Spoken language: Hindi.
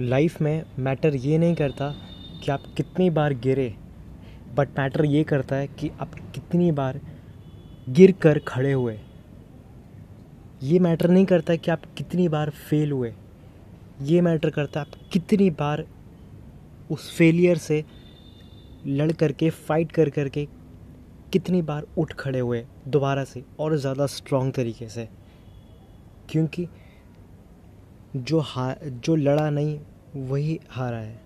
लाइफ में मैटर ये नहीं करता कि आप कितनी बार गिरे बट मैटर ये करता है कि आप कितनी बार गिर कर खड़े हुए। ये मैटर नहीं करता कि आप कितनी बार फेल हुए। ये मैटर करता है आप कितनी बार उस फेलियर से लड़ करके फाइट कर करके कितनी बार उठ खड़े हुए दोबारा से और ज़्यादा स्ट्रॉन्ग तरीके से। क्योंकि जो हा जो लड़ा नहीं वही हारा है।